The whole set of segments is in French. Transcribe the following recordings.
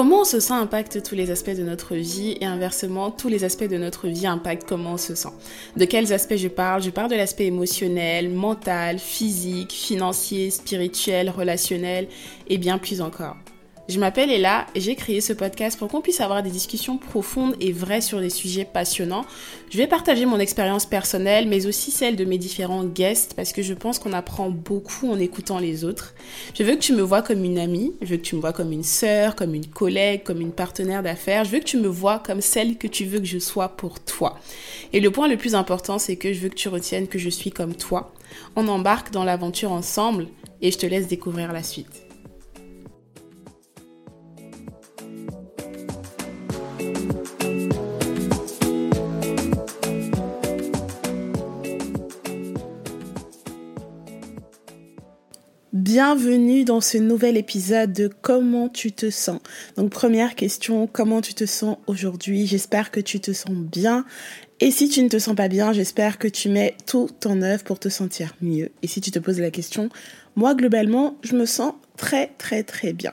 Comment on se sent impacte tous les aspects de notre vie et inversement, tous les aspects de notre vie impactent comment on se sent. De quels aspects je parle? Je parle de l'aspect émotionnel, mental, physique, financier, spirituel, relationnel et bien plus encore. Je m'appelle Ella et j'ai créé ce podcast pour qu'on puisse avoir des discussions profondes et vraies sur des sujets passionnants. Je vais partager mon expérience personnelle mais aussi celle de mes différents guests parce que je pense qu'on apprend beaucoup en écoutant les autres. Je veux que tu me vois comme une amie, je veux que tu me vois comme une sœur, comme une collègue, comme une partenaire d'affaires. Je veux que tu me vois comme celle que tu veux que je sois pour toi. Et le point le plus important c'est que je veux que tu retiennes que je suis comme toi. On embarque dans l'aventure ensemble et je te laisse découvrir la suite. Bienvenue dans ce nouvel épisode de Comment tu te sens. Donc première question, comment tu te sens aujourd'hui? J'espère que tu te sens bien. Et si tu ne te sens pas bien, j'espère que tu mets tout en œuvre pour te sentir mieux. Et si tu te poses la question, moi globalement, je me sens très très très bien.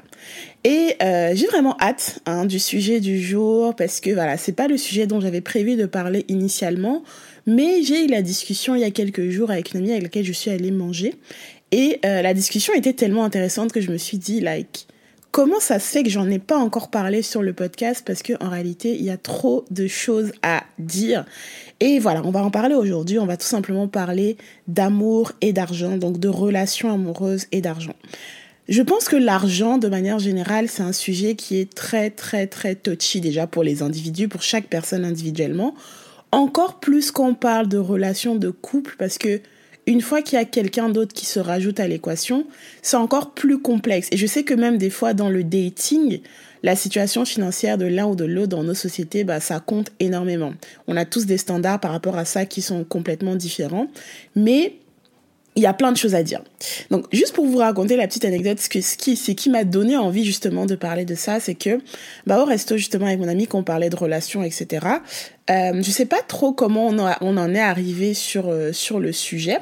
Et euh, j'ai vraiment hâte hein, du sujet du jour parce que voilà, c'est pas le sujet dont j'avais prévu de parler initialement, mais j'ai eu la discussion il y a quelques jours avec une amie avec laquelle je suis allée manger et euh, la discussion était tellement intéressante que je me suis dit, like, comment ça se fait que j'en ai pas encore parlé sur le podcast parce que en réalité, il y a trop de choses à dire. Et voilà, on va en parler aujourd'hui. On va tout simplement parler d'amour et d'argent, donc de relations amoureuses et d'argent. Je pense que l'argent, de manière générale, c'est un sujet qui est très, très, très touchy déjà pour les individus, pour chaque personne individuellement. Encore plus qu'on parle de relations de couple parce que une fois qu'il y a quelqu'un d'autre qui se rajoute à l'équation, c'est encore plus complexe. Et je sais que même des fois dans le dating, la situation financière de l'un ou de l'autre dans nos sociétés, bah, ça compte énormément. On a tous des standards par rapport à ça qui sont complètement différents. Mais il y a plein de choses à dire. Donc, juste pour vous raconter la petite anecdote, ce, qui, m'a donné envie justement de parler de ça, c'est que, bah, au resto justement avec mon ami, qu'on parlait de relations, etc. Euh, je sais pas trop comment on, en est arrivé sur euh, le sujet,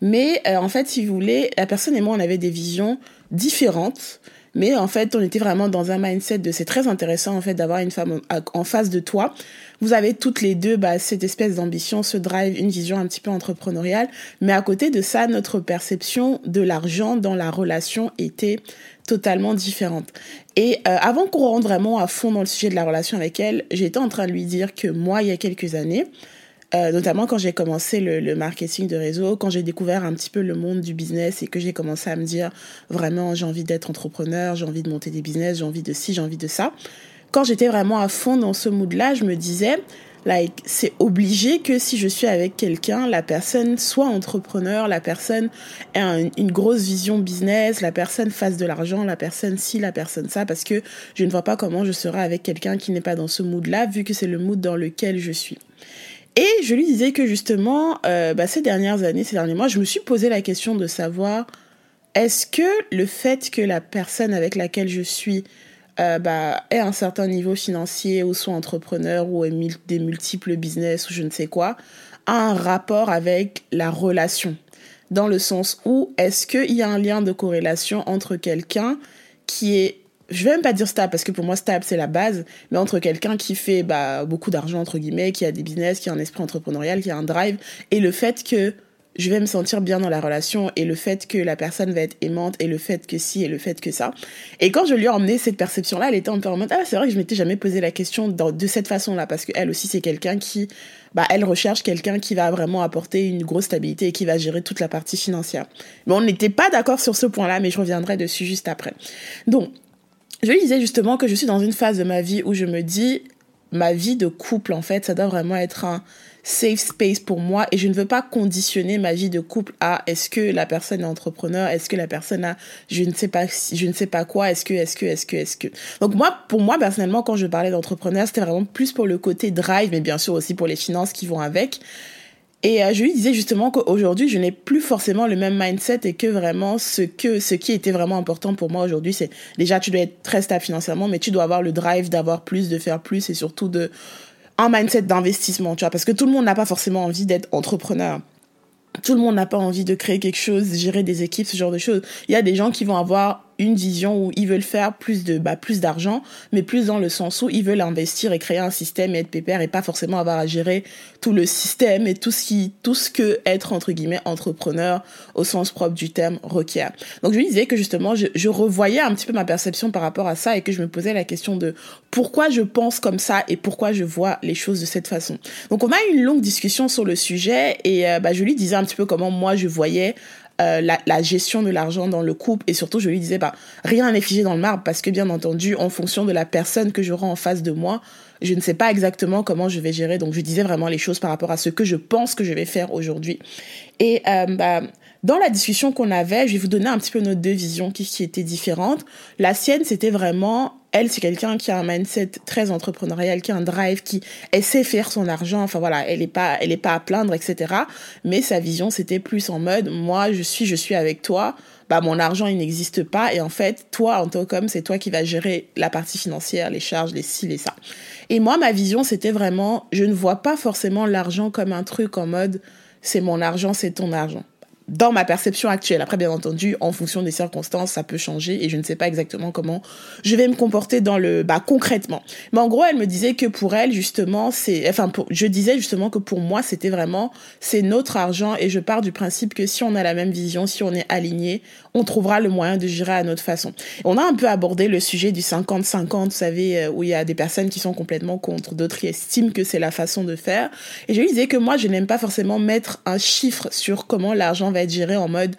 mais euh, en fait, si vous voulez, la personne et moi, on avait des visions différentes mais en fait, on était vraiment dans un mindset de c'est très intéressant en fait d'avoir une femme en, face de toi. Vous avez toutes les deux bah, cette espèce d'ambition, ce drive, une vision un petit peu entrepreneuriale. Mais à côté de ça, notre perception de l'argent dans la relation était totalement différente. Et euh, avant qu'on rentre vraiment à fond dans le sujet de la relation avec elle, j'étais en train de lui dire que moi, il y a quelques années, euh, notamment quand j'ai commencé le, marketing de réseau, quand j'ai découvert un petit peu le monde du business et que j'ai commencé à me dire vraiment j'ai envie d'être entrepreneur, j'ai envie de monter des business, j'ai envie de ci, j'ai envie de ça. Quand j'étais vraiment à fond dans ce mood-là, je me disais, like, c'est obligé que si je suis avec quelqu'un, la personne soit entrepreneur, la personne ait une grosse vision business, la personne fasse de l'argent, la personne ci, la personne ça, parce que je ne vois pas comment je serai avec quelqu'un qui n'est pas dans ce mood-là, vu que c'est le mood dans lequel je suis. Et je lui disais que justement, euh, bah, ces dernières années, ces derniers mois, je me suis posé la question de savoir est-ce que le fait que la personne avec laquelle je suis euh, bah, ait un certain niveau financier ou soit entrepreneur ou ait des multiples business ou je ne sais quoi, a un rapport avec la relation? Dans le sens où est-ce qu'il y a un lien de corrélation entre quelqu'un qui est je vais même pas dire stable parce que pour moi stable c'est la base, mais entre quelqu'un qui fait bah, beaucoup d'argent entre guillemets, qui a des business, qui a un esprit entrepreneurial, qui a un drive, et le fait que je vais me sentir bien dans la relation et le fait que la personne va être aimante et le fait que si et le fait que ça. Et quand je lui ai emmené cette perception-là, elle était un peu en mode ah c'est vrai que je m'étais jamais posé la question de cette façon-là parce qu'elle aussi c'est quelqu'un qui bah elle recherche quelqu'un qui va vraiment apporter une grosse stabilité et qui va gérer toute la partie financière. Mais on n'était pas d'accord sur ce point-là, mais je reviendrai dessus juste après. Donc je lui disais justement que je suis dans une phase de ma vie où je me dis, ma vie de couple, en fait, ça doit vraiment être un safe space pour moi et je ne veux pas conditionner ma vie de couple à est-ce que la personne est entrepreneur, est-ce que la personne a je ne sais pas je ne sais pas quoi, est-ce que est-ce que est-ce que est-ce que. Donc moi pour moi personnellement quand je parlais d'entrepreneur, c'était vraiment plus pour le côté drive mais bien sûr aussi pour les finances qui vont avec. Et euh, je lui disais justement qu'aujourd'hui, je n'ai plus forcément le même mindset et que vraiment ce que ce qui était vraiment important pour moi aujourd'hui, c'est déjà tu dois être très stable financièrement, mais tu dois avoir le drive d'avoir plus, de faire plus et surtout de un mindset d'investissement, tu vois, parce que tout le monde n'a pas forcément envie d'être entrepreneur. Tout le monde n'a pas envie de créer quelque chose, gérer des équipes, ce genre de choses. Il y a des gens qui vont avoir une vision où ils veulent faire plus de bah, plus d'argent, mais plus dans le sens où ils veulent investir et créer un système et être pépère et pas forcément avoir à gérer tout le système et tout ce qui tout ce que être entre guillemets entrepreneur au sens propre du terme requiert. Donc je lui disais que justement je, je revoyais un petit peu ma perception par rapport à ça et que je me posais la question de pourquoi je pense comme ça et pourquoi je vois les choses de cette façon. Donc on a eu une longue discussion sur le sujet et euh, bah, je lui disais un petit peu comment moi je voyais euh, la, la, gestion de l'argent dans le couple. Et surtout je lui disais bah rien n'est figé dans le marbre parce que bien entendu en fonction de la personne que j'aurai en face de moi je ne sais pas exactement comment je vais gérer. Donc je disais vraiment les choses par rapport à ce que je pense que je vais faire aujourd'hui. Et euh, bah dans la discussion qu'on avait, je vais vous donner un petit peu nos deux visions qui, étaient différentes. La sienne, c'était vraiment, elle, c'est quelqu'un qui a un mindset très entrepreneurial, qui a un drive, qui essaie faire son argent. Enfin voilà, elle est pas, elle est pas à plaindre, etc. Mais sa vision, c'était plus en mode, moi, je suis, je suis avec toi. Bah, mon argent, il n'existe pas. Et en fait, toi, en tant qu'homme, c'est toi qui vas gérer la partie financière, les charges, les ci, les ça. Et moi, ma vision, c'était vraiment, je ne vois pas forcément l'argent comme un truc en mode, c'est mon argent, c'est ton argent dans ma perception actuelle. Après, bien entendu, en fonction des circonstances, ça peut changer et je ne sais pas exactement comment je vais me comporter dans le, bah, concrètement. Mais en gros, elle me disait que pour elle, justement, c'est, enfin, je disais justement que pour moi, c'était vraiment, c'est notre argent et je pars du principe que si on a la même vision, si on est aligné, on trouvera le moyen de gérer à notre façon. On a un peu abordé le sujet du 50-50, vous savez, euh, où il y a des personnes qui sont complètement contre, d'autres qui estiment que c'est la façon de faire. Et je lui disais que moi, je n'aime pas forcément mettre un chiffre sur comment l'argent va être géré en mode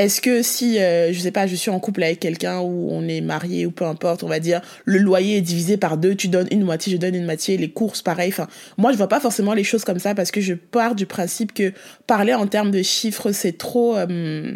est-ce que si euh, je sais pas je suis en couple avec quelqu'un ou on est marié ou peu importe on va dire le loyer est divisé par deux tu donnes une moitié je donne une moitié les courses pareil. Enfin moi je vois pas forcément les choses comme ça parce que je pars du principe que parler en termes de chiffres c'est trop euh,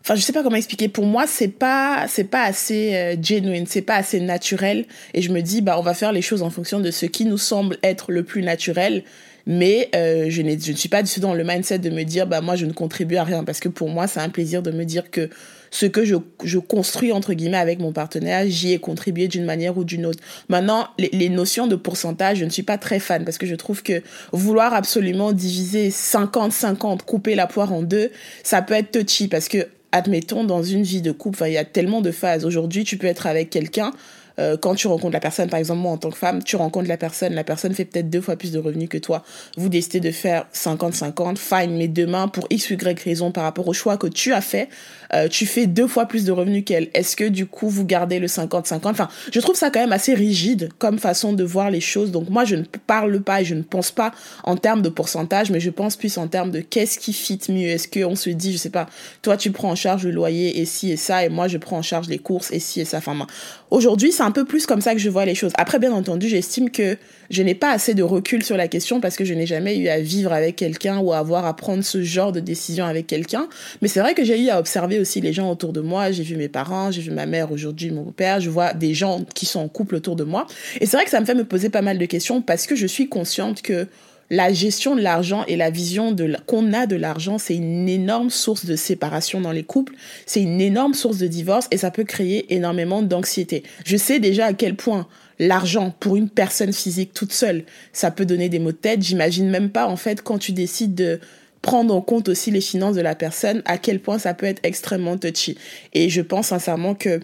enfin je sais pas comment expliquer. Pour moi c'est pas c'est pas assez euh, genuine c'est pas assez naturel. Et je me dis bah on va faire les choses en fonction de ce qui nous semble être le plus naturel mais euh, je, je ne suis pas du tout dans le mindset de me dire bah moi je ne contribue à rien. Parce que pour moi c'est un plaisir de me dire que ce que je, je construis entre guillemets avec mon partenaire j'y ai contribué d'une manière ou d'une autre. Maintenant les, les notions de pourcentage je ne suis pas très fan. Parce que je trouve que vouloir absolument diviser 50 50 couper la poire en deux ça peut être touchy. Parce que admettons dans une vie de couple il y a tellement de phases. Aujourd'hui tu peux être avec quelqu'un euh, quand tu rencontres la personne, par exemple moi en tant que femme, tu rencontres la personne, la personne fait peut-être deux fois plus de revenus que toi. Vous décidez de faire 50-50, fine, mais demain, pour x, y raison par rapport au choix que tu as fait, euh, tu fais deux fois plus de revenus qu'elle. Est-ce que du coup vous gardez le 50-50 Enfin, je trouve ça quand même assez rigide comme façon de voir les choses. Donc moi, je ne parle pas et je ne pense pas en termes de pourcentage, mais je pense plus en termes de qu'est-ce qui fit mieux. Est-ce qu'on se dit, je sais pas, toi tu prends en charge le loyer et ci et ça, et moi je prends en charge les courses et ci et ça. Enfin, aujourd'hui, c'est un peu plus comme ça que je vois les choses. Après, bien entendu, j'estime que je n'ai pas assez de recul sur la question parce que je n'ai jamais eu à vivre avec quelqu'un ou à avoir à prendre ce genre de décision avec quelqu'un. Mais c'est vrai que j'ai eu à observer aussi les gens autour de moi. J'ai vu mes parents, j'ai vu ma mère aujourd'hui, mon père. Je vois des gens qui sont en couple autour de moi. Et c'est vrai que ça me fait me poser pas mal de questions parce que je suis consciente que la gestion de l'argent et la vision qu'on a de l'argent, c'est une énorme source de séparation dans les couples, c'est une énorme source de divorce et ça peut créer énormément d'anxiété. Je sais déjà à quel point l'argent pour une personne physique toute seule, ça peut donner des maux de tête. J'imagine même pas en fait quand tu décides de prendre en compte aussi les finances de la personne, à quel point ça peut être extrêmement touchy. Et je pense sincèrement que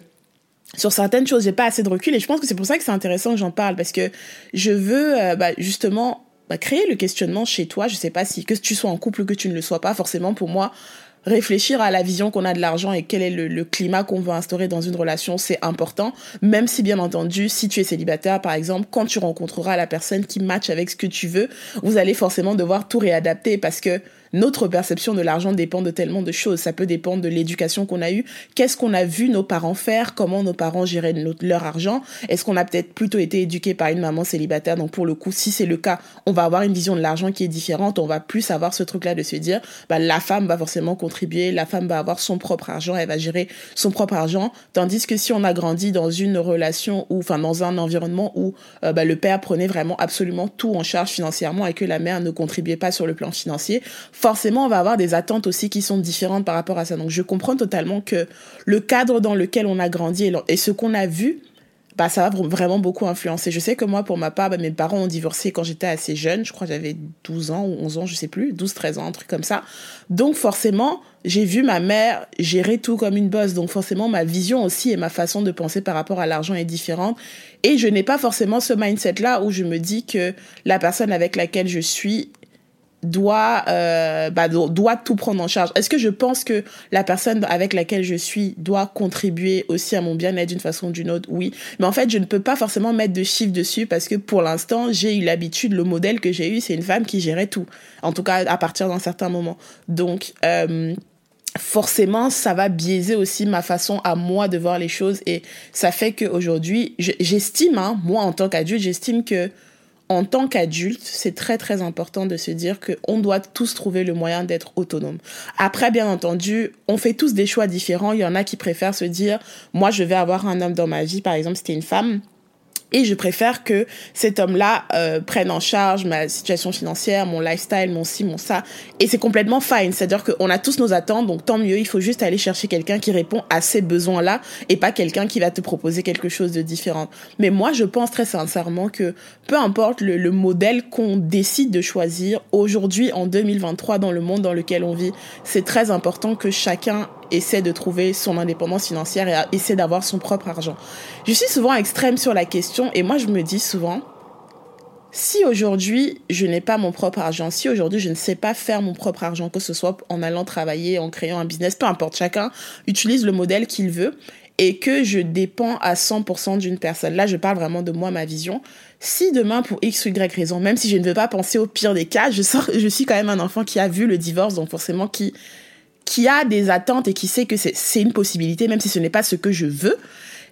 sur certaines choses, j'ai pas assez de recul et je pense que c'est pour ça que c'est intéressant que j'en parle parce que je veux euh, bah, justement bah, créer le questionnement chez toi. Je sais pas si que tu sois en couple ou que tu ne le sois pas, forcément pour moi, réfléchir à la vision qu'on a de l'argent et quel est le, climat qu'on veut instaurer dans une relation, c'est important. Même si, bien entendu, si tu es célibataire, par exemple, quand tu rencontreras la personne qui match avec ce que tu veux, vous allez forcément devoir tout réadapter parce que notre perception de l'argent dépend de tellement de choses. Ça peut dépendre de l'éducation qu'on a eue, qu'est-ce qu'on a vu nos parents faire, comment nos parents géraient leur argent? Est-ce qu'on a peut-être plutôt été éduqué par une maman célibataire? Donc pour le coup, si c'est le cas, on va avoir une vision de l'argent qui est différente. On va plus avoir ce truc-là de se dire, bah, la femme va forcément contribuer, la femme va avoir son propre argent, elle va gérer son propre argent. Tandis que si on a grandi dans une relation ou, enfin, dans un environnement où euh, bah, le père prenait vraiment absolument tout en charge financièrement et que la mère ne contribuait pas sur le plan financier, forcément, on va avoir des attentes aussi qui sont différentes par rapport à ça. Donc, je comprends totalement que le cadre dans lequel on a grandi et ce qu'on a vu bah, ça va vraiment beaucoup influencer. Je sais que moi, pour ma part, bah, mes parents ont divorcé quand j'étais assez jeune. Je crois que j'avais 12 ans ou 11 ans, je sais plus, 12, 13 ans, un truc comme ça. Donc, forcément, j'ai vu ma mère gérer tout comme une bosse. Donc, forcément, ma vision aussi et ma façon de penser par rapport à l'argent est différente. Et je n'ai pas forcément ce mindset-là où je me dis que la personne avec laquelle je suis doit euh, bah, doit tout prendre en charge. Est-ce que je pense que la personne avec laquelle je suis doit contribuer aussi à mon bien-être d'une façon ou d'une autre? Oui, mais en fait, je ne peux pas forcément mettre de chiffres dessus parce que pour l'instant, j'ai eu l'habitude, le modèle que j'ai eu, c'est une femme qui gérait tout. En tout cas, à partir d'un certain moment. Donc euh, forcément, ça va biaiser aussi ma façon à moi de voir les choses et ça fait qu'aujourd'hui, j'estime, hein, moi en tant qu'adulte, j'estime que en tant qu'adulte, c'est très très important de se dire qu'on doit tous trouver le moyen d'être autonome. Après, bien entendu, on fait tous des choix différents. Il y en a qui préfèrent se dire, moi je vais avoir un homme dans ma vie, par exemple, c'était une femme et je préfère que cet homme-là euh, prenne en charge ma situation financière, mon lifestyle, mon ci, mon ça. Et c'est complètement fine. C'est-à-dire qu'on a tous nos attentes, donc tant mieux. Il faut juste aller chercher quelqu'un qui répond à ces besoins-là et pas quelqu'un qui va te proposer quelque chose de différent. Mais moi, je pense très sincèrement que peu importe le, le modèle qu'on décide de choisir aujourd'hui, en 2023, dans le monde dans lequel on vit, c'est très important que chacun essaie de trouver son indépendance financière et essaie d'avoir son propre argent. Je suis souvent extrême sur la question et moi je me dis souvent, si aujourd'hui je n'ai pas mon propre argent, si aujourd'hui je ne sais pas faire mon propre argent, que ce soit en allant travailler, en créant un business, peu importe, chacun utilise le modèle qu'il veut et que je dépends à 100% d'une personne. Là, je parle vraiment de moi, ma vision. Si demain, pour X ou Y raison, même si je ne veux pas penser au pire des cas, je, sors, je suis quand même un enfant qui a vu le divorce, donc forcément qui qui a des attentes et qui sait que c'est une possibilité, même si ce n'est pas ce que je veux.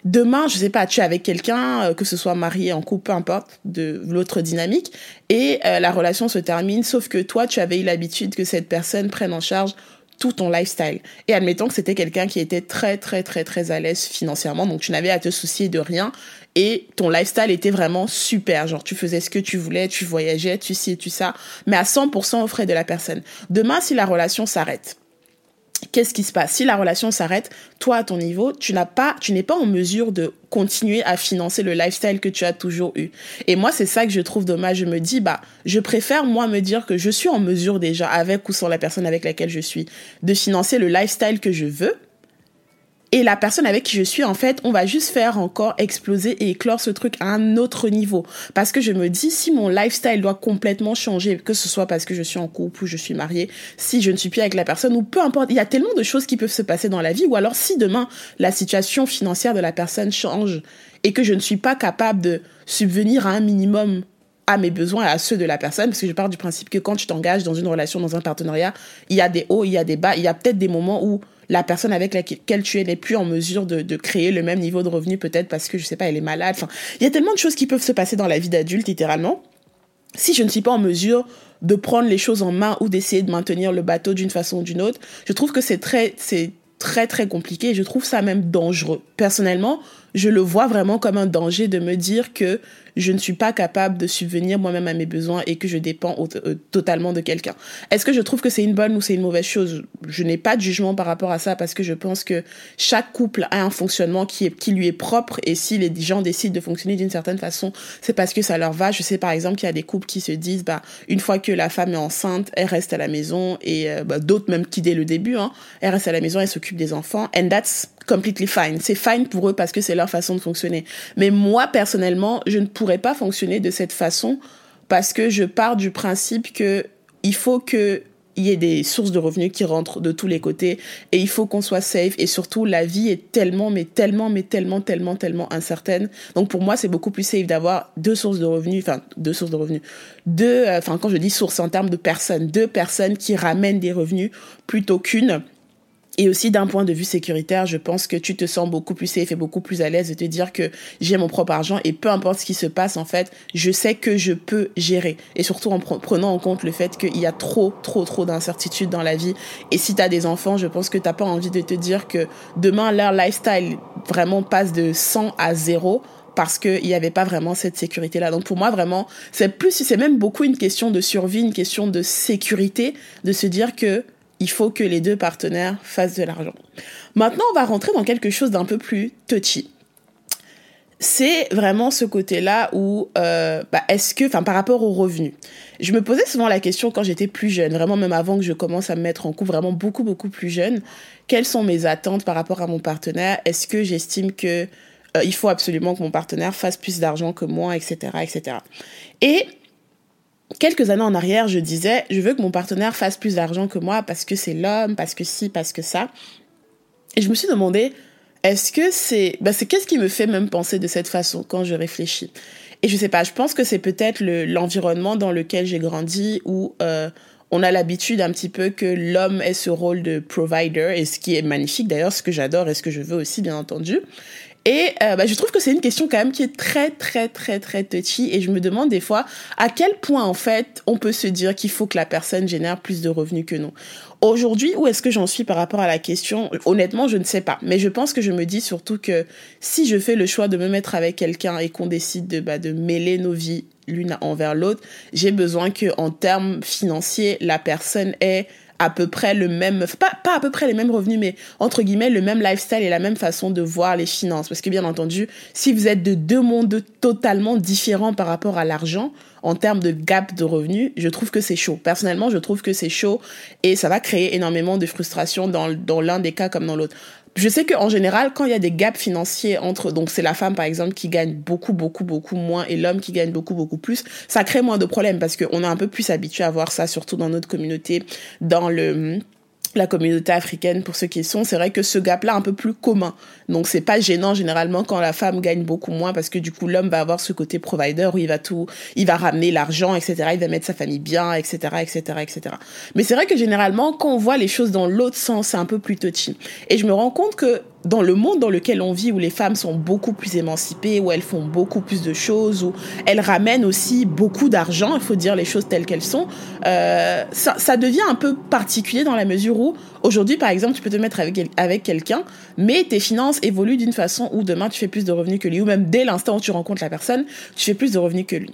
Demain, je sais pas, tu es avec quelqu'un, euh, que ce soit marié, en couple, peu importe, de l'autre dynamique, et euh, la relation se termine, sauf que toi, tu avais eu l'habitude que cette personne prenne en charge tout ton lifestyle. Et admettons que c'était quelqu'un qui était très, très, très, très à l'aise financièrement, donc tu n'avais à te soucier de rien, et ton lifestyle était vraiment super. Genre, tu faisais ce que tu voulais, tu voyageais, tu ci et tu ça, mais à 100% aux frais de la personne. Demain, si la relation s'arrête, qu'est-ce qui se passe? Si la relation s'arrête, toi à ton niveau, tu n'as pas, tu n'es pas en mesure de continuer à financer le lifestyle que tu as toujours eu. Et moi, c'est ça que je trouve dommage. Je me dis, bah, je préfère moi me dire que je suis en mesure déjà, avec ou sans la personne avec laquelle je suis, de financer le lifestyle que je veux et la personne avec qui je suis, en fait, on va juste faire encore exploser et éclore ce truc à un autre niveau. Parce que je me dis, si mon lifestyle doit complètement changer, que ce soit parce que je suis en couple ou je suis mariée, si je ne suis plus avec la personne, ou peu importe, il y a tellement de choses qui peuvent se passer dans la vie, ou alors si demain la situation financière de la personne change et que je ne suis pas capable de subvenir à un minimum à mes besoins et à ceux de la personne, parce que je pars du principe que quand tu t'engages dans une relation, dans un partenariat, il y a des hauts, il y a des bas, il y a peut-être des moments où la personne avec laquelle tu es n'est plus en mesure de, créer le même niveau de revenu, peut-être parce que, je sais pas, elle est malade. Enfin, il y a tellement de choses qui peuvent se passer dans la vie d'adulte, littéralement. Si je ne suis pas en mesure de prendre les choses en main ou d'essayer de maintenir le bateau d'une façon ou d'une autre, je trouve que c'est très, c'est très très compliqué et je trouve ça même dangereux. Personnellement, je le vois vraiment comme un danger de me dire que je ne suis pas capable de subvenir moi-même à mes besoins et que je dépends euh, totalement de quelqu'un. Est-ce que je trouve que c'est une bonne ou c'est une mauvaise chose? Je n'ai pas de jugement par rapport à ça parce que je pense que chaque couple a un fonctionnement qui, lui est propre et si les gens décident de fonctionner d'une certaine façon, c'est parce que ça leur va. Je sais par exemple qu'il y a des couples qui se disent, bah, une fois que la femme est enceinte, elle reste à la maison et euh, bah, d'autres même qui dès le début, hein, elle reste à la maison, elle s'occupe des enfants. And that's completely fine. C'est fine pour eux parce que c'est leur façon de fonctionner. Mais moi, personnellement, je ne pourrais pas fonctionner de cette façon parce que je pars du principe que il faut que il y ait des sources de revenus qui rentrent de tous les côtés et il faut qu'on soit safe et surtout la vie est tellement mais tellement mais tellement tellement tellement incertaine donc pour moi c'est beaucoup plus safe d'avoir deux sources de revenus enfin deux sources de revenus deux euh, enfin quand je dis sources en termes de personnes deux personnes qui ramènent des revenus plutôt qu'une et aussi d'un point de vue sécuritaire, je pense que tu te sens beaucoup plus safe et beaucoup plus à l'aise de te dire que j'ai mon propre argent et peu importe ce qui se passe, en fait, je sais que je peux gérer. Et surtout en prenant en compte le fait qu'il y a trop, trop, trop d'incertitudes dans la vie. Et si tu as des enfants, je pense que t'as pas envie de te dire que demain, leur lifestyle vraiment passe de 100 à 0 parce qu'il n'y avait pas vraiment cette sécurité-là. Donc pour moi, vraiment, c'est plus, c'est même beaucoup une question de survie, une question de sécurité, de se dire que il faut que les deux partenaires fassent de l'argent. Maintenant, on va rentrer dans quelque chose d'un peu plus touchy. c'est vraiment ce côté-là où, euh, bah, est-ce que, enfin, par rapport aux revenus, je me posais souvent la question quand j'étais plus jeune, vraiment même avant que je commence à me mettre en couple, vraiment beaucoup, beaucoup plus jeune, quelles sont mes attentes par rapport à mon partenaire? Est-ce que j'estime que euh, il faut absolument que mon partenaire fasse plus d'argent que moi, etc., etc. Et quelques années en arrière, je disais, je veux que mon partenaire fasse plus d'argent que moi parce que c'est l'homme, parce que si, parce que ça. Et je me suis demandé, est-ce que c'est, bah c'est qu'est-ce qui me fait même penser de cette façon quand je réfléchis? Et je sais pas, je pense que c'est peut-être l'environnement dans lequel j'ai grandi où euh, on a l'habitude un petit peu que l'homme ait ce rôle de provider et ce qui est magnifique d'ailleurs, ce que j'adore et ce que je veux aussi bien entendu. Et euh, bah, je trouve que c'est une question quand même qui est très très très très touchy et je me demande des fois à quel point en fait on peut se dire qu'il faut que la personne génère plus de revenus que nous. Aujourd'hui, où est-ce que j'en suis par rapport à la question? Honnêtement, je ne sais pas. Mais je pense que je me dis surtout que si je fais le choix de me mettre avec quelqu'un et qu'on décide de, bah, de mêler nos vies l'une envers l'autre, j'ai besoin que en termes financiers, la personne ait à peu près le même, pas, pas à peu près les mêmes revenus, mais entre guillemets le même lifestyle et la même façon de voir les finances. Parce que bien entendu, si vous êtes de deux mondes totalement différents par rapport à l'argent, en termes de gap de revenus, je trouve que c'est chaud. Personnellement, je trouve que c'est chaud et ça va créer énormément de frustration dans, dans l'un des cas comme dans l'autre. Je sais qu'en général, quand il y a des gaps financiers entre, donc c'est la femme par exemple qui gagne beaucoup, beaucoup, beaucoup moins et l'homme qui gagne beaucoup, beaucoup plus, ça crée moins de problèmes parce qu'on est un peu plus habitué à voir ça, surtout dans notre communauté, dans le la communauté africaine pour ceux qui sont, c'est vrai que ce gap-là un peu plus commun. Donc c'est pas gênant généralement quand la femme gagne beaucoup moins parce que du coup l'homme va avoir ce côté provider où il va tout, il va ramener l'argent, etc. Il va mettre sa famille bien, etc., etc., etc. Mais c'est vrai que généralement quand on voit les choses dans l'autre sens, c'est un peu plus touchy. Et je me rends compte que dans le monde dans lequel on vit, où les femmes sont beaucoup plus émancipées, où elles font beaucoup plus de choses, où elles ramènent aussi beaucoup d'argent, il faut dire les choses telles qu'elles sont, euh, ça, ça, devient un peu particulier dans la mesure où aujourd'hui, par exemple, tu peux te mettre avec, avec quelqu'un, mais tes finances évoluent d'une façon où demain tu fais plus de revenus que lui, ou même dès l'instant où tu rencontres la personne, tu fais plus de revenus que lui.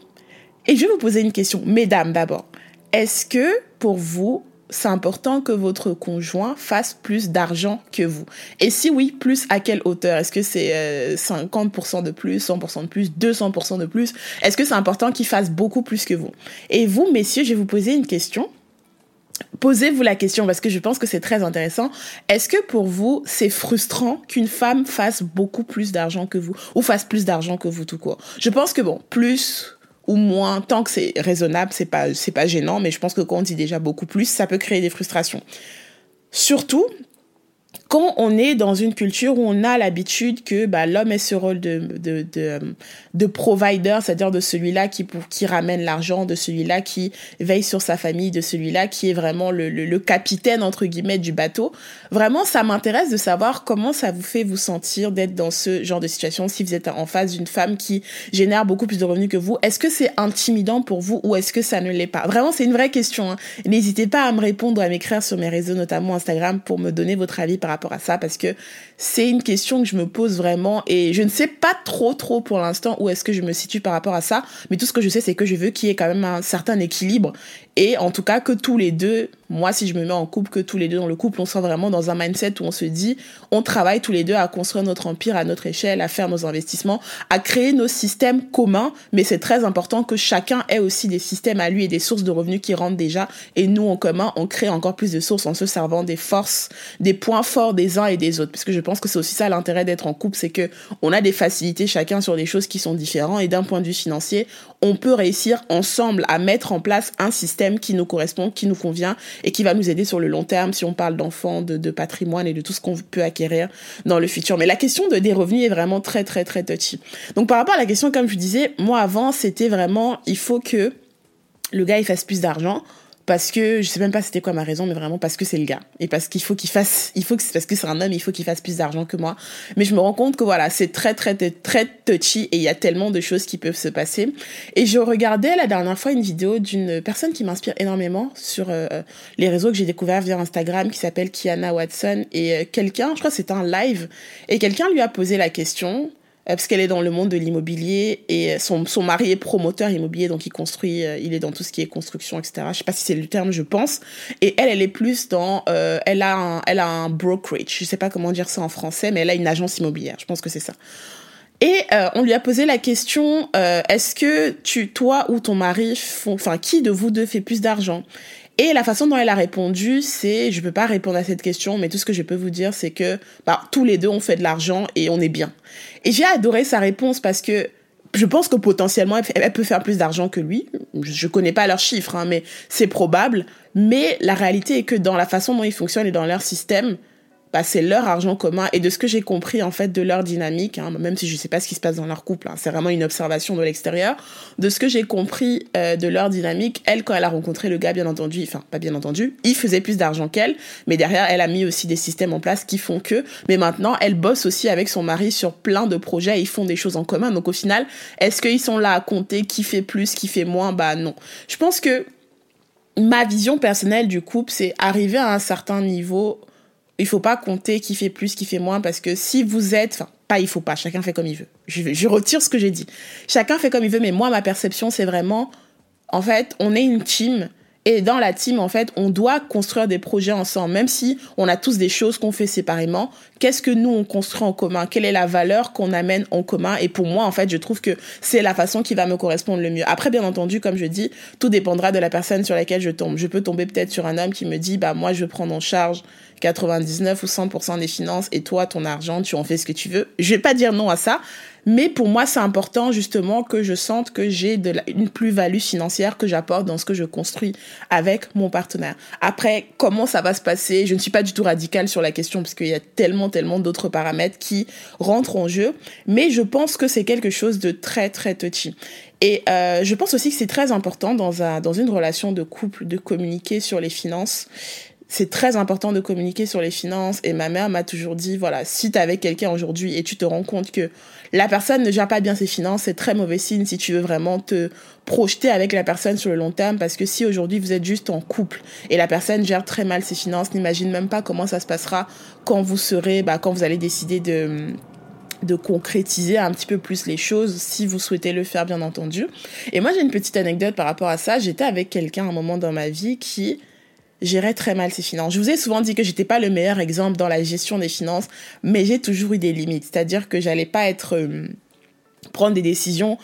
Et je vais vous poser une question, mesdames d'abord. Est-ce que pour vous, c'est important que votre conjoint fasse plus d'argent que vous. Et si oui, plus à quelle hauteur? Est-ce que c'est 50% euh, de plus, 100% de plus, 200% de plus? Est-ce que c'est important qu'il fasse beaucoup plus que vous? Et vous, messieurs, je vais vous poser une question. Posez-vous la question parce que je pense que c'est très intéressant. Est-ce que pour vous, c'est frustrant qu'une femme fasse beaucoup plus d'argent que vous ou fasse plus d'argent que vous tout court? Je pense que bon, plus ou moins, tant que c'est raisonnable, c'est pas, c'est pas gênant, mais je pense que quand on dit déjà beaucoup plus, ça peut créer des frustrations. Surtout quand on est dans une culture où on a l'habitude que bah, l'homme ait ce rôle de, de, de, euh, de provider, c'est-à-dire de celui-là qui, qui ramène l'argent, de celui-là qui veille sur sa famille, de celui-là qui est vraiment le, le, le capitaine, entre guillemets, du bateau, vraiment, ça m'intéresse de savoir comment ça vous fait vous sentir d'être dans ce genre de situation si vous êtes en face d'une femme qui génère beaucoup plus de revenus que vous. Est-ce que c'est intimidant pour vous ou est-ce que ça ne l'est pas? Vraiment, c'est une vraie question. Hein. N'hésitez pas à me répondre, à m'écrire sur mes réseaux, notamment Instagram, pour me donner votre avis par rapport à ça parce que c'est une question que je me pose vraiment et je ne sais pas trop trop pour l'instant où est-ce que je me situe par rapport à ça, mais tout ce que je sais c'est que je veux qu'il y ait quand même un certain équilibre et en tout cas que tous les deux, moi si je me mets en couple, que tous les deux dans le couple, on soit vraiment dans un mindset où on se dit, on travaille tous les deux à construire notre empire à notre échelle, à faire nos investissements, à créer nos systèmes communs, mais c'est très important que chacun ait aussi des systèmes à lui et des sources de revenus qui rentrent déjà, et nous en commun, on crée encore plus de sources en se servant des forces, des points forts des uns et des autres, parce que je pense que c'est aussi ça l'intérêt d'être en couple, c'est que on a des facilités chacun sur des choses qui sont différentes, et d'un point de vue financier, on peut réussir ensemble à mettre en place un système qui nous correspond, qui nous convient et qui va nous aider sur le long terme si on parle d'enfants, de, patrimoine et de tout ce qu'on peut acquérir dans le futur. Mais la question de, des revenus est vraiment très, très, très touchy. Donc par rapport à la question, comme je disais, moi avant, c'était vraiment, il faut que le gars il fasse plus d'argent parce que je sais même pas c'était quoi ma raison mais vraiment parce que c'est le gars. Et parce qu'il faut qu'il fasse il faut que parce que c'est un homme il faut qu'il fasse plus d'argent que moi. Mais je me rends compte que voilà c'est très très très touchy et il y a tellement de choses qui peuvent se passer. Et je regardais la dernière fois une vidéo d'une personne qui m'inspire énormément sur euh, les réseaux que j'ai découvert via Instagram qui s'appelle Kiana Watson. Et euh, quelqu'un je crois c'était un live et quelqu'un lui a posé la question euh, parce qu'elle est dans le monde de l'immobilier et son, son mari est promoteur immobilier, donc il construit, euh, il est dans tout ce qui est construction, etc. Je sais pas si c'est le terme, je pense. Et elle, elle est plus dans, euh, elle a un, elle a un brokerage. Je sais pas comment dire ça en français, mais elle a une agence immobilière. Je pense que c'est ça. Et euh, on lui a posé la question euh, est-ce que tu, toi ou ton mari font, enfin qui de vous deux fait plus d'argent? Et la façon dont elle a répondu, c'est je peux pas répondre à cette question, mais tout ce que je peux vous dire, c'est que bah, tous les deux on fait de l'argent et on est bien. Et j'ai adoré sa réponse parce que je pense que potentiellement elle peut faire plus d'argent que lui. Je connais pas leurs chiffres, hein, mais c'est probable. Mais la réalité est que dans la façon dont ils fonctionnent et dans leur système, bah, c'est leur argent commun et de ce que j'ai compris en fait de leur dynamique, hein, même si je sais pas ce qui se passe dans leur couple, hein, c'est vraiment une observation de l'extérieur. De ce que j'ai compris euh, de leur dynamique, elle quand elle a rencontré le gars, bien entendu, enfin pas bien entendu, il faisait plus d'argent qu'elle, mais derrière elle a mis aussi des systèmes en place qui font que. Mais maintenant elle bosse aussi avec son mari sur plein de projets, ils font des choses en commun. Donc au final, est-ce qu'ils sont là à compter qui fait plus, qui fait moins? Bah non. Je pense que ma vision personnelle du couple, c'est arriver à un certain niveau il faut pas compter qui fait plus, qui fait moins, parce que si vous êtes, enfin, pas il faut pas, chacun fait comme il veut. Je, je retire ce que j'ai dit. Chacun fait comme il veut, mais moi, ma perception, c'est vraiment, en fait, on est une team et dans la team, en fait, on doit construire des projets ensemble, même si on a tous des choses qu'on fait séparément. Qu'est-ce que nous, on construit en commun? Quelle est la valeur qu'on amène en commun? Et pour moi, en fait, je trouve que c'est la façon qui va me correspondre le mieux. Après, bien entendu, comme je dis, tout dépendra de la personne sur laquelle je tombe. Je peux tomber peut-être sur un homme qui me dit, bah, moi, je prends en charge 99 ou 100% des finances et toi, ton argent, tu en fais ce que tu veux. Je vais pas dire non à ça, mais pour moi, c'est important justement que je sente que j'ai une plus-value financière que j'apporte dans ce que je construis avec mon partenaire. Après, comment ça va se passer Je ne suis pas du tout radicale sur la question parce qu'il y a tellement, tellement d'autres paramètres qui rentrent en jeu, mais je pense que c'est quelque chose de très, très touchy. Et euh, je pense aussi que c'est très important dans, un, dans une relation de couple de communiquer sur les finances c'est très important de communiquer sur les finances. Et ma mère m'a toujours dit voilà si tu avec quelqu'un aujourd'hui et tu te rends compte que la personne ne gère pas bien ses finances c'est très mauvais signe si tu veux vraiment te projeter avec la personne sur le long terme. Parce que si aujourd'hui vous êtes juste en couple et la personne gère très mal ses finances n'imagine même pas comment ça se passera quand vous serez bah, quand vous allez décider de de concrétiser un petit peu plus les choses si vous souhaitez le faire bien entendu. Et moi j'ai une petite anecdote par rapport à ça, j'étais avec quelqu'un à un moment dans ma vie qui gérait très mal ses finances. Je vous ai souvent dit que j'étais pas le meilleur exemple dans la gestion des finances, mais j'ai toujours eu des limites. C'est-à-dire que j'allais pas être euh, prendre des décisions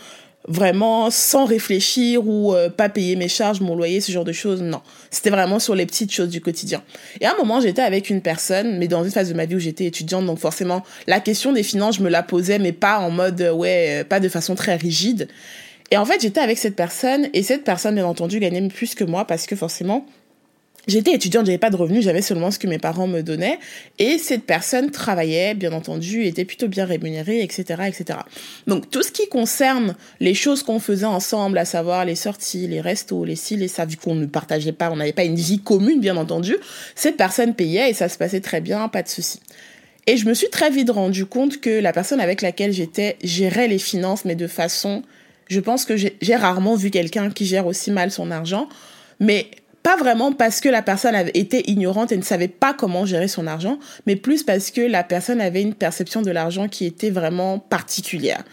vraiment sans réfléchir ou euh, pas payer mes charges, mon loyer, ce genre de choses. Non, c'était vraiment sur les petites choses du quotidien. Et à un moment, j'étais avec une personne, mais dans une phase de ma vie où j'étais étudiante, donc forcément, la question des finances, je me la posais, mais pas en mode euh, ouais, pas de façon très rigide. Et en fait, j'étais avec cette personne et cette personne, bien entendu, gagnait plus que moi parce que forcément, J'étais étudiante, j'avais pas de revenus, j'avais seulement ce que mes parents me donnaient. Et cette personne travaillait, bien entendu, était plutôt bien rémunérée, etc., etc. Donc, tout ce qui concerne les choses qu'on faisait ensemble, à savoir les sorties, les restos, les ci, les ça, vu qu'on ne partageait pas, on n'avait pas une vie commune, bien entendu, cette personne payait et ça se passait très bien, pas de souci. Et je me suis très vite rendu compte que la personne avec laquelle j'étais gérait les finances, mais de façon, je pense que j'ai rarement vu quelqu'un qui gère aussi mal son argent. Mais pas vraiment parce que la personne avait été ignorante et ne savait pas comment gérer son argent, mais plus parce que la personne avait une perception de l'argent qui était vraiment particulière.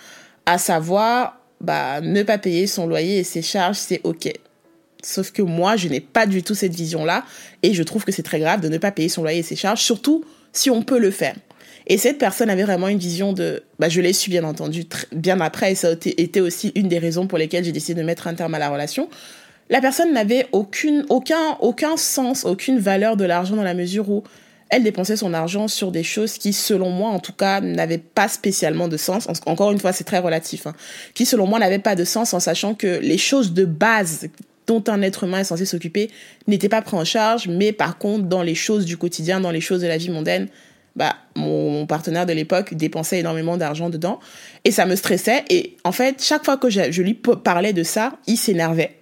À savoir, bah, ne pas payer son loyer et ses charges, c'est ok. Sauf que moi, je n'ai pas du tout cette vision-là et je trouve que c'est très grave de ne pas payer son loyer et ses charges, surtout si on peut le faire. Et cette personne avait vraiment une vision de, bah, je l'ai su bien entendu bien après et ça a été aussi une des raisons pour lesquelles j'ai décidé de mettre un terme à la relation la personne n'avait aucun, aucun sens, aucune valeur de l'argent dans la mesure où elle dépensait son argent sur des choses qui, selon moi, en tout cas, n'avaient pas spécialement de sens. Encore une fois, c'est très relatif. Hein. Qui, selon moi, n'avaient pas de sens en sachant que les choses de base dont un être humain est censé s'occuper n'étaient pas prises en charge, mais par contre, dans les choses du quotidien, dans les choses de la vie mondaine, bah, mon, partenaire de l'époque dépensait énormément d'argent dedans et ça me stressait. Et en fait, chaque fois que je lui parlais de ça, il s'énervait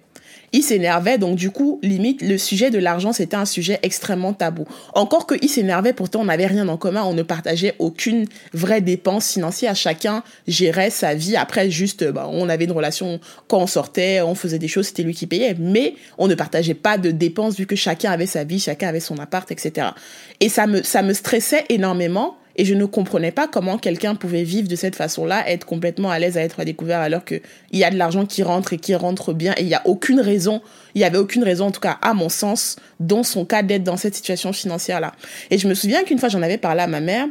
il s'énervait, donc du coup, limite, le sujet de l'argent, c'était un sujet extrêmement tabou. Encore qu'il s'énervait, pourtant, on n'avait rien en commun, on ne partageait aucune vraie dépense financière, chacun gérait sa vie. Après, juste, bah, on avait une relation, quand on sortait, on faisait des choses, c'était lui qui payait, mais on ne partageait pas de dépenses vu que chacun avait sa vie, chacun avait son appart, etc. Et ça me, ça me stressait énormément et je ne comprenais pas comment quelqu'un pouvait vivre de cette façon-là, être complètement à l'aise à être à découvert alors qu'il y a de l'argent qui rentre et qui rentre bien et il n'y a aucune raison, il n'y avait aucune raison, en tout cas à mon sens, dans son cas d'être dans cette situation financière-là. Et je me souviens qu'une fois j'en avais parlé à ma mère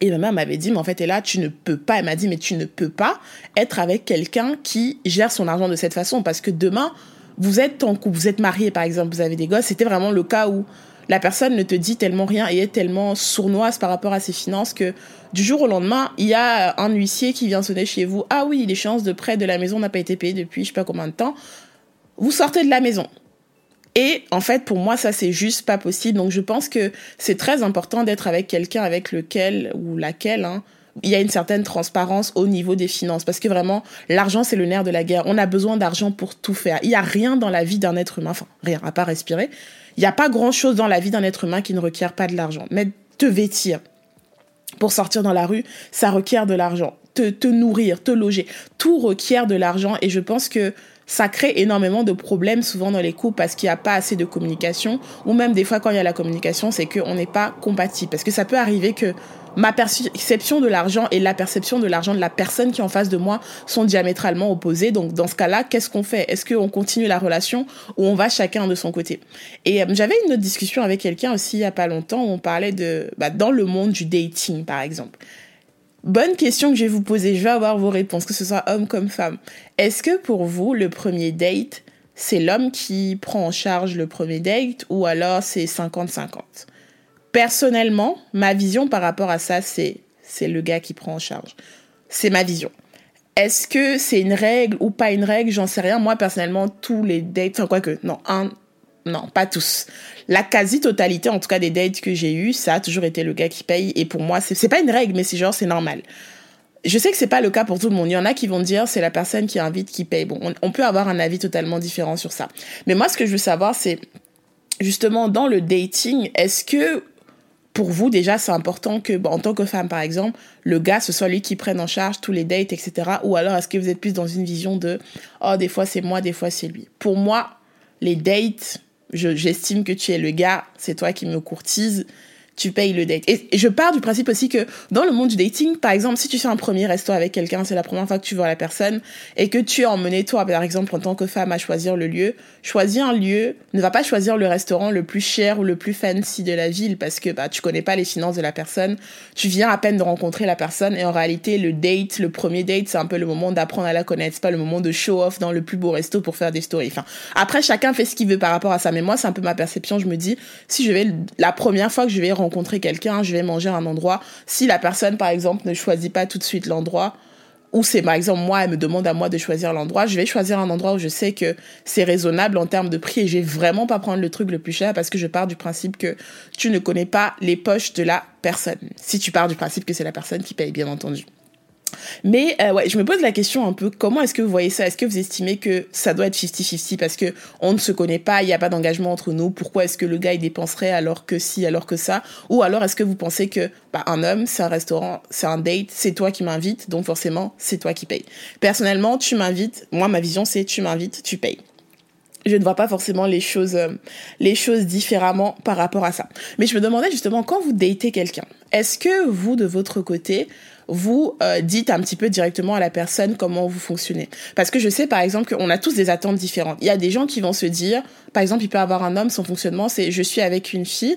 Et ma mère m'avait dit, mais en fait, là, tu ne peux pas. Elle m'a dit, mais tu ne peux pas être avec quelqu'un qui gère son argent de cette façon parce que demain, vous êtes en couple, vous êtes marié, par exemple, vous avez des gosses. C'était vraiment le cas où la personne ne te dit tellement rien et est tellement sournoise par rapport à ses finances que du jour au lendemain, il y a un huissier qui vient sonner chez vous. Ah oui, l'échéance de prêt de la maison n'a pas été payée depuis je sais pas combien de temps. Vous sortez de la maison. Et en fait, pour moi, ça, c'est juste pas possible. Donc, je pense que c'est très important d'être avec quelqu'un avec lequel ou laquelle hein, il y a une certaine transparence au niveau des finances. Parce que vraiment, l'argent, c'est le nerf de la guerre. On a besoin d'argent pour tout faire. Il n'y a rien dans la vie d'un être humain, enfin, rien, à part respirer. Il n'y a pas grand-chose dans la vie d'un être humain qui ne requiert pas de l'argent. Mais te vêtir pour sortir dans la rue, ça requiert de l'argent. Te, te nourrir, te loger, tout requiert de l'argent. Et je pense que ça crée énormément de problèmes souvent dans les couples parce qu'il n'y a pas assez de communication ou même des fois quand il y a la communication c'est qu'on n'est pas compatible parce que ça peut arriver que ma perception de l'argent et la perception de l'argent de la personne qui est en face de moi sont diamétralement opposées. Donc dans ce cas-là, qu'est-ce qu'on fait? Est-ce qu'on continue la relation ou on va chacun de son côté? Et euh, j'avais une autre discussion avec quelqu'un aussi il y a pas longtemps où on parlait de bah, dans le monde du dating par exemple. Bonne question que je vais vous poser, je vais avoir vos réponses, que ce soit homme comme femme. Est-ce que pour vous, le premier date, c'est l'homme qui prend en charge le premier date ou alors c'est 50-50 Personnellement, ma vision par rapport à ça, c'est c'est le gars qui prend en charge. C'est ma vision. Est-ce que c'est une règle ou pas une règle? J'en sais rien. Moi, personnellement, tous les dates, enfin quoi que, non, un, non, pas tous. La quasi-totalité, en tout cas, des dates que j'ai eues, ça a toujours été le gars qui paye. Et pour moi, c'est pas une règle, mais c'est genre, c'est normal. Je sais que c'est pas le cas pour tout le monde. Il y en a qui vont dire c'est la personne qui invite qui paye. Bon, on, peut avoir un avis totalement différent sur ça. Mais moi, ce que je veux savoir, c'est justement dans le dating, est-ce que pour vous, déjà, c'est important que, en tant que femme, par exemple, le gars, ce soit lui qui prenne en charge tous les dates, etc. Ou alors, est-ce que vous êtes plus dans une vision de, oh, des fois c'est moi, des fois c'est lui. Pour moi, les dates, j'estime que tu es le gars, c'est toi qui me courtise, tu payes le date. Et, je pars du principe aussi que dans le monde du dating, par exemple, si tu fais un premier resto avec quelqu'un, c'est la première fois que tu vois la personne et que tu es emmené toi, par exemple, en tant que femme, à choisir le lieu, choisis un lieu, ne va pas choisir le restaurant le plus cher ou le plus fancy de la ville parce que bah tu connais pas les finances de la personne, tu viens à peine de rencontrer la personne et en réalité le date, le premier date, c'est un peu le moment d'apprendre à la connaître, c'est pas le moment de show off dans le plus beau resto pour faire des stories. Enfin, après chacun fait ce qu'il veut par rapport à ça, mais moi c'est un peu ma perception, je me dis si je vais la première fois que je vais rencontrer quelqu'un, je vais manger à un endroit. Si la personne, par exemple, ne choisit pas tout de suite l'endroit, ou c'est par exemple moi, elle me demande à moi de choisir l'endroit, je vais choisir un endroit où je sais que c'est raisonnable en termes de prix et je vais vraiment pas prendre le truc le plus cher parce que je pars du principe que tu ne connais pas les poches de la personne. Si tu pars du principe que c'est la personne qui paye, bien entendu. Mais euh, ouais, je me pose la question un peu, comment est-ce que vous voyez ça? Est-ce que vous estimez que ça doit être 50-50 parce que on ne se connaît pas, il n'y a pas d'engagement entre nous Pourquoi est-ce que le gars il dépenserait alors que si, alors que ça? Ou alors est-ce que vous pensez que bah, un homme, c'est un restaurant, c'est un date, c'est toi qui m'invites, donc forcément c'est toi qui payes. Personnellement, tu m'invites, moi ma vision c'est tu m'invites, tu payes je ne vois pas forcément les choses euh, les choses différemment par rapport à ça. Mais je me demandais justement quand vous datez quelqu'un, est-ce que vous de votre côté vous euh, dites un petit peu directement à la personne comment vous fonctionnez. Parce que je sais par exemple qu'on a tous des attentes différentes. Il y a des gens qui vont se dire, par exemple, il peut avoir un homme, son fonctionnement, c'est je suis avec une fille,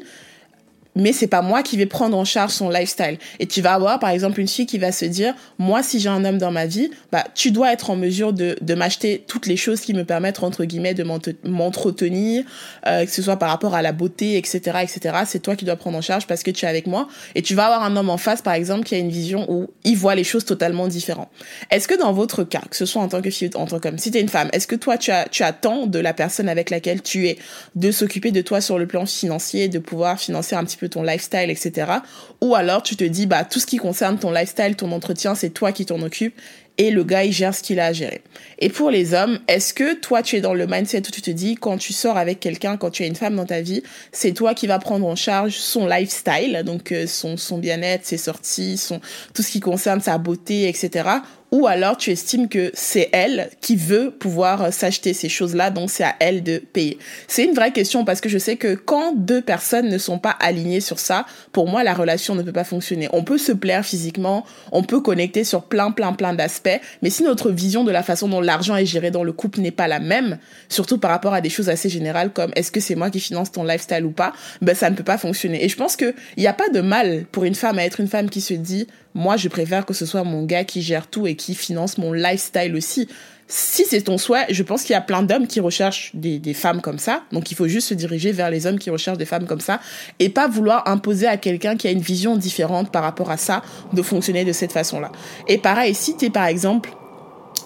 mais c'est pas moi qui vais prendre en charge son lifestyle. Et tu vas avoir, par exemple, une fille qui va se dire, moi, si j'ai un homme dans ma vie, bah, tu dois être en mesure de, de m'acheter toutes les choses qui me permettent, entre guillemets, de m'entretenir, euh, que ce soit par rapport à la beauté, etc., etc. C'est toi qui dois prendre en charge parce que tu es avec moi. Et tu vas avoir un homme en face, par exemple, qui a une vision où il voit les choses totalement différentes. Est-ce que dans votre cas, que ce soit en tant que fille en tant qu'homme, si tu es une femme, est-ce que toi, tu, as, tu attends de la personne avec laquelle tu es de s'occuper de toi sur le plan financier, de pouvoir financer un petit peu ton lifestyle, etc. Ou alors tu te dis, bah, tout ce qui concerne ton lifestyle, ton entretien, c'est toi qui t'en occupes et le gars, il gère ce qu'il a à gérer. Et pour les hommes, est-ce que toi, tu es dans le mindset où tu te dis, quand tu sors avec quelqu'un, quand tu as une femme dans ta vie, c'est toi qui vas prendre en charge son lifestyle, donc euh, son, son bien-être, ses sorties, son, tout ce qui concerne sa beauté, etc ou alors tu estimes que c'est elle qui veut pouvoir euh, s'acheter ces choses-là, donc c'est à elle de payer. C'est une vraie question parce que je sais que quand deux personnes ne sont pas alignées sur ça, pour moi la relation ne peut pas fonctionner. On peut se plaire physiquement, on peut connecter sur plein plein plein d'aspects, aspects. Mais si notre vision de la façon dont l'argent est géré dans le couple n'est pas la même, surtout par rapport à des choses assez générales comme est-ce que c'est moi qui finance ton lifestyle ou pas, ben ça ne peut pas fonctionner. Et je pense qu'il n'y a pas de mal pour une femme à être une femme qui se dit, moi je préfère que ce soit mon gars qui gère tout et qui finance mon lifestyle aussi si c'est ton souhait, je pense qu'il y a plein d'hommes qui recherchent des, femmes comme ça. Donc il faut juste se diriger vers les hommes qui recherchent des femmes comme ça et pas vouloir imposer à quelqu'un qui a une vision différente par rapport à ça de fonctionner de cette façon-là. Et pareil, si tu es par exemple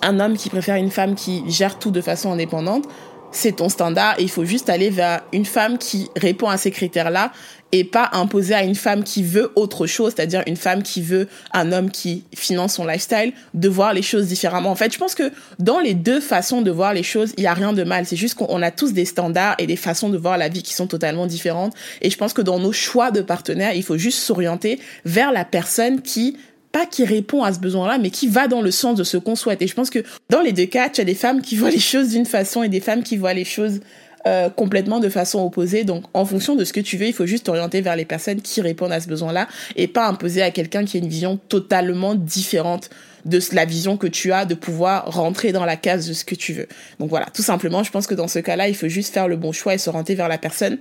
un homme qui préfère une femme qui gère tout de façon indépendante, c'est ton standard et il faut juste aller vers une femme qui répond à ces critères-là et pas imposer à une femme qui veut autre chose, c'est-à-dire une femme qui veut un homme qui finance son lifestyle, de voir les choses différemment. En fait, je pense que dans les deux façons de voir les choses, il y a rien de mal. C'est juste qu'on a tous des standards et des façons de voir la vie qui sont totalement différentes. Et je pense que dans nos choix de partenaires, il faut juste s'orienter vers la personne qui pas qui répond à ce besoin-là, mais qui va dans le sens de ce qu'on souhaite. Et je pense que dans les deux cas, tu as des femmes qui voient les choses d'une façon et des femmes qui voient les choses euh, complètement de façon opposée. Donc, en fonction de ce que tu veux, il faut juste t'orienter vers les personnes qui répondent à ce besoin-là et pas imposer à quelqu'un qui a une vision totalement différente de la vision que tu as de pouvoir rentrer dans la case de ce que tu veux. Donc voilà, tout simplement, je pense que dans ce cas-là, il faut juste faire le bon choix et s'orienter vers la personne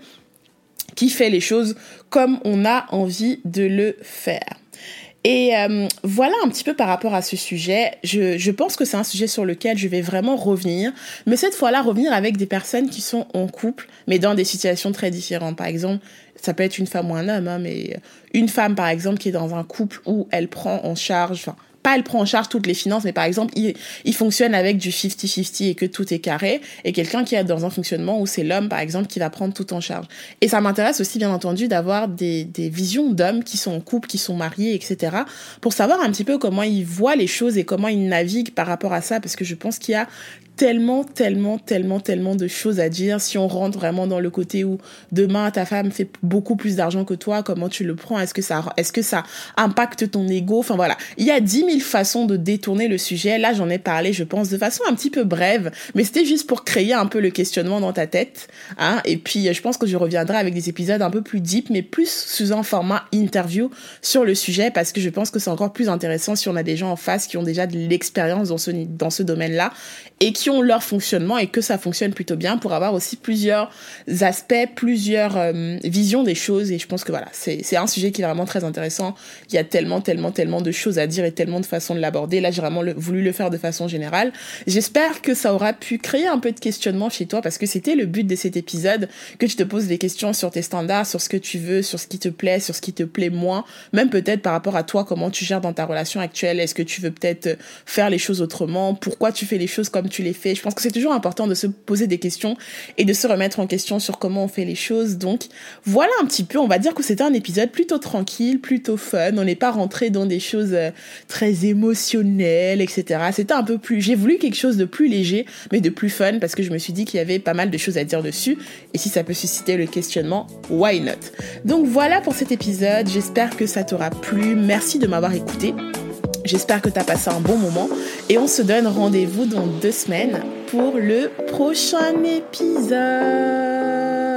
qui fait les choses comme on a envie de le faire. Et euh, voilà un petit peu par rapport à ce sujet. Je, je pense que c'est un sujet sur lequel je vais vraiment revenir, mais cette fois-là revenir avec des personnes qui sont en couple, mais dans des situations très différentes. Par exemple, ça peut être une femme ou un homme, hein, mais une femme par exemple qui est dans un couple où elle prend en charge, enfin elle prend en charge toutes les finances, mais par exemple, il, fonctionne avec du 50-50 et que tout est carré, et quelqu'un qui est dans un fonctionnement où c'est l'homme, par exemple, qui va prendre tout en charge. Et ça m'intéresse aussi, bien entendu, d'avoir des, des visions d'hommes qui sont en couple, qui sont mariés, etc., pour savoir un petit peu comment ils voient les choses et comment ils naviguent par rapport à ça, parce que je pense qu'il y a tellement, tellement, tellement, tellement de choses à dire. Si on rentre vraiment dans le côté où demain ta femme fait beaucoup plus d'argent que toi, comment tu le prends? Est-ce que ça, est-ce que ça impacte ton ego? Enfin voilà, il y a dix mille façons de détourner le sujet. Là, j'en ai parlé, je pense, de façon un petit peu brève, mais c'était juste pour créer un peu le questionnement dans ta tête. Hein Et puis, je pense que je reviendrai avec des épisodes un peu plus deep, mais plus sous un format interview sur le sujet, parce que je pense que c'est encore plus intéressant si on a des gens en face qui ont déjà de l'expérience dans ce dans ce domaine-là et qui leur fonctionnement et que ça fonctionne plutôt bien pour avoir aussi plusieurs aspects, plusieurs euh, visions des choses. Et je pense que voilà, c'est un sujet qui est vraiment très intéressant. Il y a tellement, tellement, tellement de choses à dire et tellement de façons de l'aborder. Là, j'ai vraiment voulu le faire de façon générale. J'espère que ça aura pu créer un peu de questionnement chez toi parce que c'était le but de cet épisode, que tu te poses des questions sur tes standards, sur ce que tu veux, sur ce qui te plaît, sur ce qui te plaît moins, même peut-être par rapport à toi, comment tu gères dans ta relation actuelle. Est-ce que tu veux peut-être faire les choses autrement? Pourquoi tu fais les choses comme tu les Je pense que c'est toujours important de se poser des questions et de se remettre en question sur comment on fait les choses. Donc voilà un petit peu, on va dire que c'était un épisode plutôt tranquille, plutôt fun. On n'est pas rentré dans des choses euh, très émotionnelles, etc. C'était un peu plus, j'ai voulu quelque chose de plus léger, mais de plus fun parce que je me suis dit qu'il y avait pas mal de choses à dire dessus. Et si ça peut susciter le questionnement, why not? Donc voilà pour cet épisode. J'espère que ça t'aura plu. Merci de m'avoir écouté. J'espère que tu as passé un bon moment et on se donne rendez-vous dans deux semaines pour le prochain épisode.